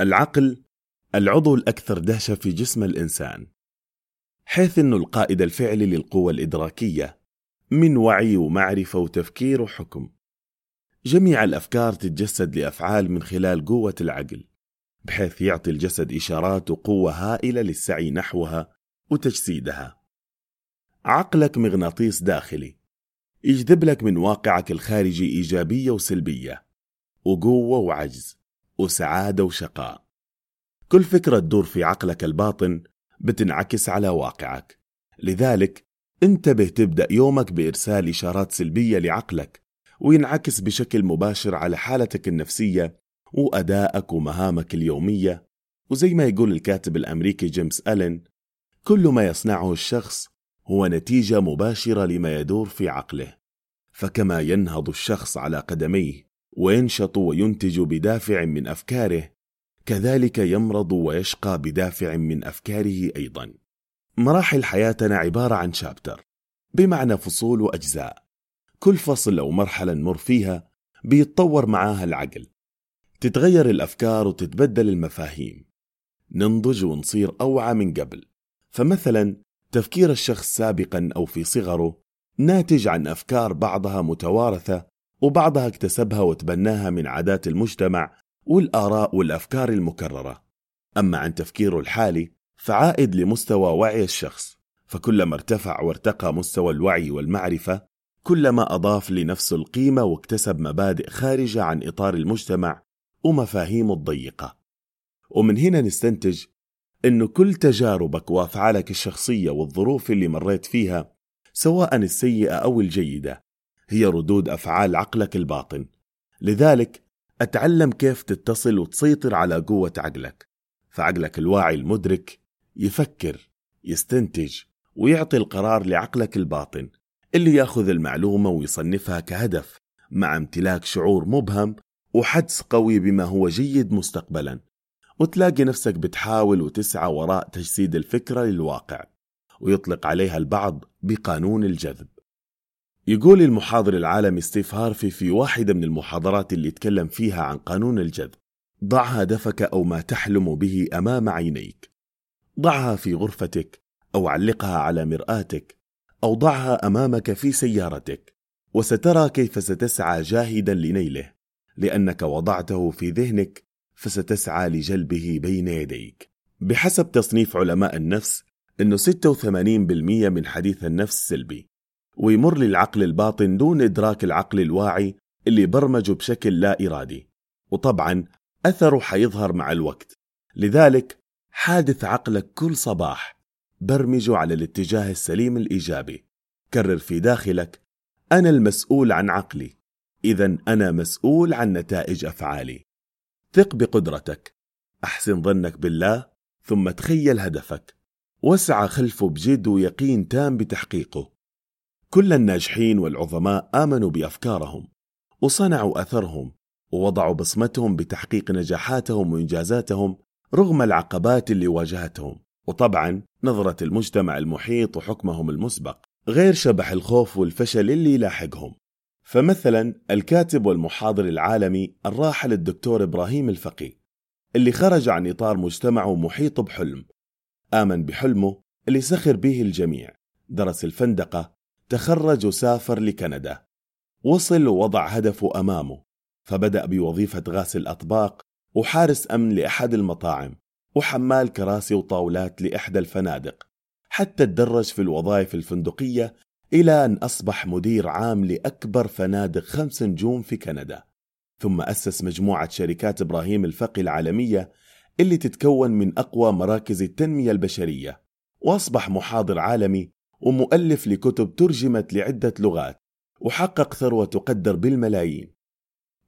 العقل العضو الأكثر دهشة في جسم الإنسان. حيث أنه القائد الفعلي للقوة الإدراكية من وعي ومعرفة وتفكير وحكم. جميع الأفكار تتجسد لأفعال من خلال قوة العقل بحيث يعطي الجسد إشارات وقوة هائلة للسعي نحوها وتجسيدها. عقلك مغناطيس داخلي. يجذب لك من واقعك الخارجي إيجابية وسلبية وقوة وعجز. وسعادة وشقاء. كل فكرة تدور في عقلك الباطن بتنعكس على واقعك. لذلك انتبه تبدأ يومك بإرسال إشارات سلبية لعقلك وينعكس بشكل مباشر على حالتك النفسية وأدائك ومهامك اليومية. وزي ما يقول الكاتب الأمريكي جيمس ألين كل ما يصنعه الشخص هو نتيجة مباشرة لما يدور في عقله. فكما ينهض الشخص على قدميه وينشط وينتج بدافع من أفكاره كذلك يمرض ويشقى بدافع من أفكاره أيضا. مراحل حياتنا عبارة عن شابتر بمعنى فصول وأجزاء كل فصل أو مرحلة نمر فيها بيتطور معاها العقل. تتغير الأفكار وتتبدل المفاهيم. ننضج ونصير أوعى من قبل. فمثلا تفكير الشخص سابقا أو في صغره ناتج عن أفكار بعضها متوارثة وبعضها اكتسبها وتبناها من عادات المجتمع والآراء والأفكار المكررة. أما عن تفكيره الحالي فعائد لمستوى وعي الشخص. فكلما ارتفع وارتقى مستوى الوعي والمعرفة كلما أضاف لنفسه القيمة واكتسب مبادئ خارجة عن إطار المجتمع ومفاهيمه الضيقة. ومن هنا نستنتج أنه كل تجاربك وأفعالك الشخصية والظروف اللي مريت فيها سواء السيئة أو الجيدة هي ردود أفعال عقلك الباطن. لذلك أتعلم كيف تتصل وتسيطر على قوة عقلك. فعقلك الواعي المدرك يفكر يستنتج ويعطي القرار لعقلك الباطن اللي يأخذ المعلومة ويصنفها كهدف مع امتلاك شعور مبهم وحدس قوي بما هو جيد مستقبلا. وتلاقي نفسك بتحاول وتسعى وراء تجسيد الفكرة للواقع ويطلق عليها البعض بقانون الجذب. يقول المحاضر العالمي ستيف هارفي في واحدة من المحاضرات اللي يتكلم فيها عن قانون الجذب ضع هدفك أو ما تحلم به أمام عينيك. ضعها في غرفتك أو علقها على مرآتك أو ضعها أمامك في سيارتك وسترى كيف ستسعى جاهدا لنيله لأنك وضعته في ذهنك فستسعى لجلبه بين يديك. بحسب تصنيف علماء النفس أنه 86% من حديث النفس سلبي. ويمر للعقل الباطن دون إدراك العقل الواعي اللي برمجه بشكل لا إرادي. وطبعا أثره حيظهر مع الوقت. لذلك حادث عقلك كل صباح. برمجه على الاتجاه السليم الإيجابي. كرر في داخلك أنا المسؤول عن عقلي. إذا أنا مسؤول عن نتائج أفعالي. ثق بقدرتك. أحسن ظنك بالله ثم تخيل هدفك. واسعى خلفه بجد ويقين تام بتحقيقه. كل الناجحين والعظماء آمنوا بأفكارهم وصنعوا أثرهم ووضعوا بصمتهم بتحقيق نجاحاتهم وإنجازاتهم رغم العقبات اللي واجهتهم. وطبعا نظرة المجتمع المحيط وحكمهم المسبق غير شبح الخوف والفشل اللي يلاحقهم. فمثلا الكاتب والمحاضر العالمي الراحل الدكتور إبراهيم الفقي اللي خرج عن إطار مجتمعه محيط بحلم آمن بحلمه اللي سخر به الجميع. درس الفندقة تخرج وسافر لكندا. وصل ووضع هدفه أمامه. فبدأ بوظيفة غاسل أطباق وحارس أمن لأحد المطاعم وحمال كراسي وطاولات لإحدى الفنادق حتى تدرج في الوظائف الفندقية إلى أن أصبح مدير عام لأكبر فنادق خمس نجوم في كندا. ثم أسس مجموعة شركات إبراهيم الفقي العالمية اللي تتكون من أقوى مراكز التنمية البشرية وأصبح محاضر عالمي ومؤلف لكتب ترجمت لعدة لغات وحقق ثروة تقدر بالملايين.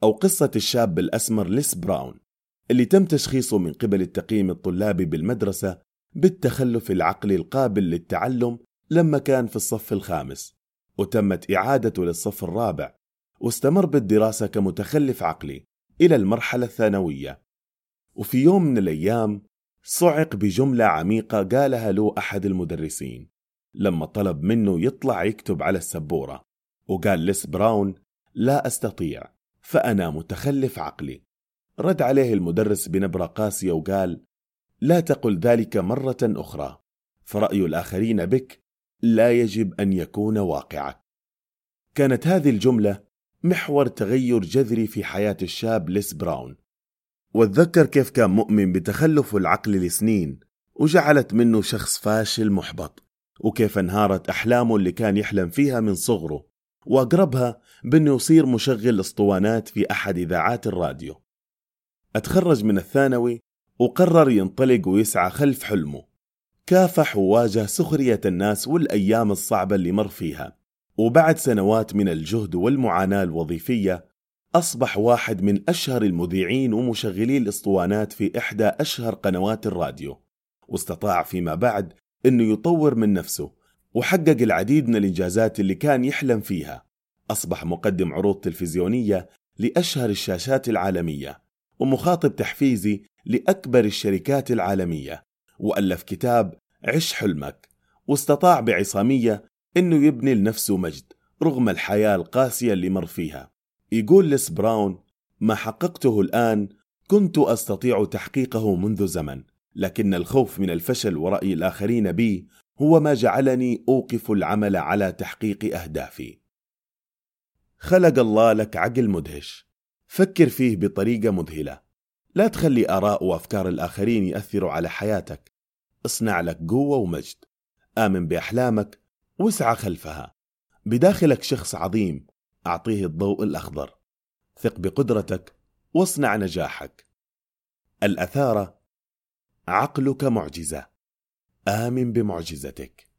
أو قصة الشاب الأسمر ليس براون اللي تم تشخيصه من قبل التقييم الطلابي بالمدرسة بالتخلف العقلي القابل للتعلم لما كان في الصف الخامس وتمت إعادته للصف الرابع واستمر بالدراسة كمتخلف عقلي إلى المرحلة الثانوية. وفي يوم من الأيام صعق بجملة عميقة قالها له أحد المدرسين. لما طلب منه يطلع يكتب على السبورة وقال ليس براون لا أستطيع فأنا متخلف عقلي. رد عليه المدرس بنبرة قاسية وقال لا تقل ذلك مرة أخرى فرأي الآخرين بك لا يجب أن يكون واقعك. كانت هذه الجملة محور تغير جذري في حياة الشاب ليس براون. واتذكر كيف كان مؤمن بتخلف العقل لسنين وجعلت منه شخص فاشل محبط. وكيف انهارت أحلامه اللي كان يحلم فيها من صغره. وأقربها بأنه يصير مشغل اسطوانات في أحد إذاعات الراديو. أتخرج من الثانوي وقرر ينطلق ويسعى خلف حلمه. كافح وواجه سخرية الناس والأيام الصعبة اللي مر فيها. وبعد سنوات من الجهد والمعاناة الوظيفية أصبح واحد من أشهر المذيعين ومشغلي الإسطوانات في إحدى أشهر قنوات الراديو. واستطاع فيما بعد أنه يطور من نفسه وحقق العديد من الإنجازات اللي كان يحلم فيها. أصبح مقدم عروض تلفزيونية لأشهر الشاشات العالمية ومخاطب تحفيزي لأكبر الشركات العالمية وألف كتاب عش حلمك واستطاع بعصامية أنه يبني لنفسه مجد رغم الحياة القاسية اللي مر فيها. يقول لس براون ما حققته الآن كنت أستطيع تحقيقه منذ زمن لكن الخوف من الفشل ورأي الآخرين بي هو ما جعلني أوقف العمل على تحقيق أهدافي. خلق الله لك عقل مدهش. فكر فيه بطريقة مذهلة. لا تخلي آراء وأفكار الآخرين يأثروا على حياتك. اصنع لك قوة ومجد. آمن بأحلامك. واسعى خلفها. بداخلك شخص عظيم. أعطيه الضوء الأخضر. ثق بقدرتك. واصنع نجاحك. الأثارة عقلك معجزة. آمن بمعجزتك.